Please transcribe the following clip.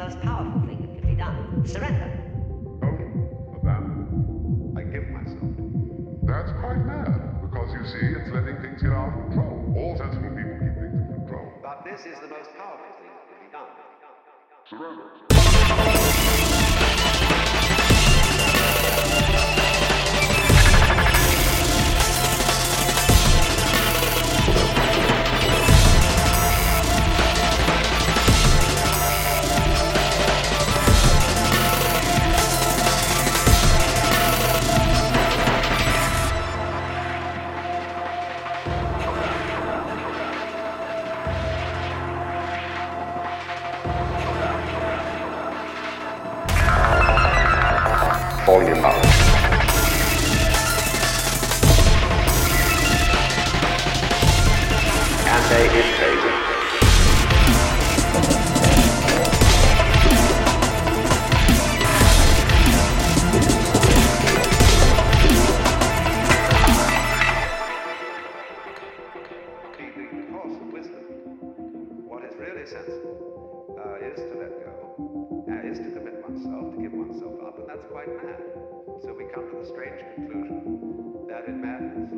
most powerful thing that can be done. Surrender. Oh, abandon. I give myself. That's quite mad, because you see, it's letting things get out of control. All sensible people keep things in control. But this is the most powerful thing that can be done. Surrender. Volume up. Ante is taken. the course of wisdom. What is really sensible uh, is to let go, up, and that's quite mad. So we come to the strange conclusion that in mad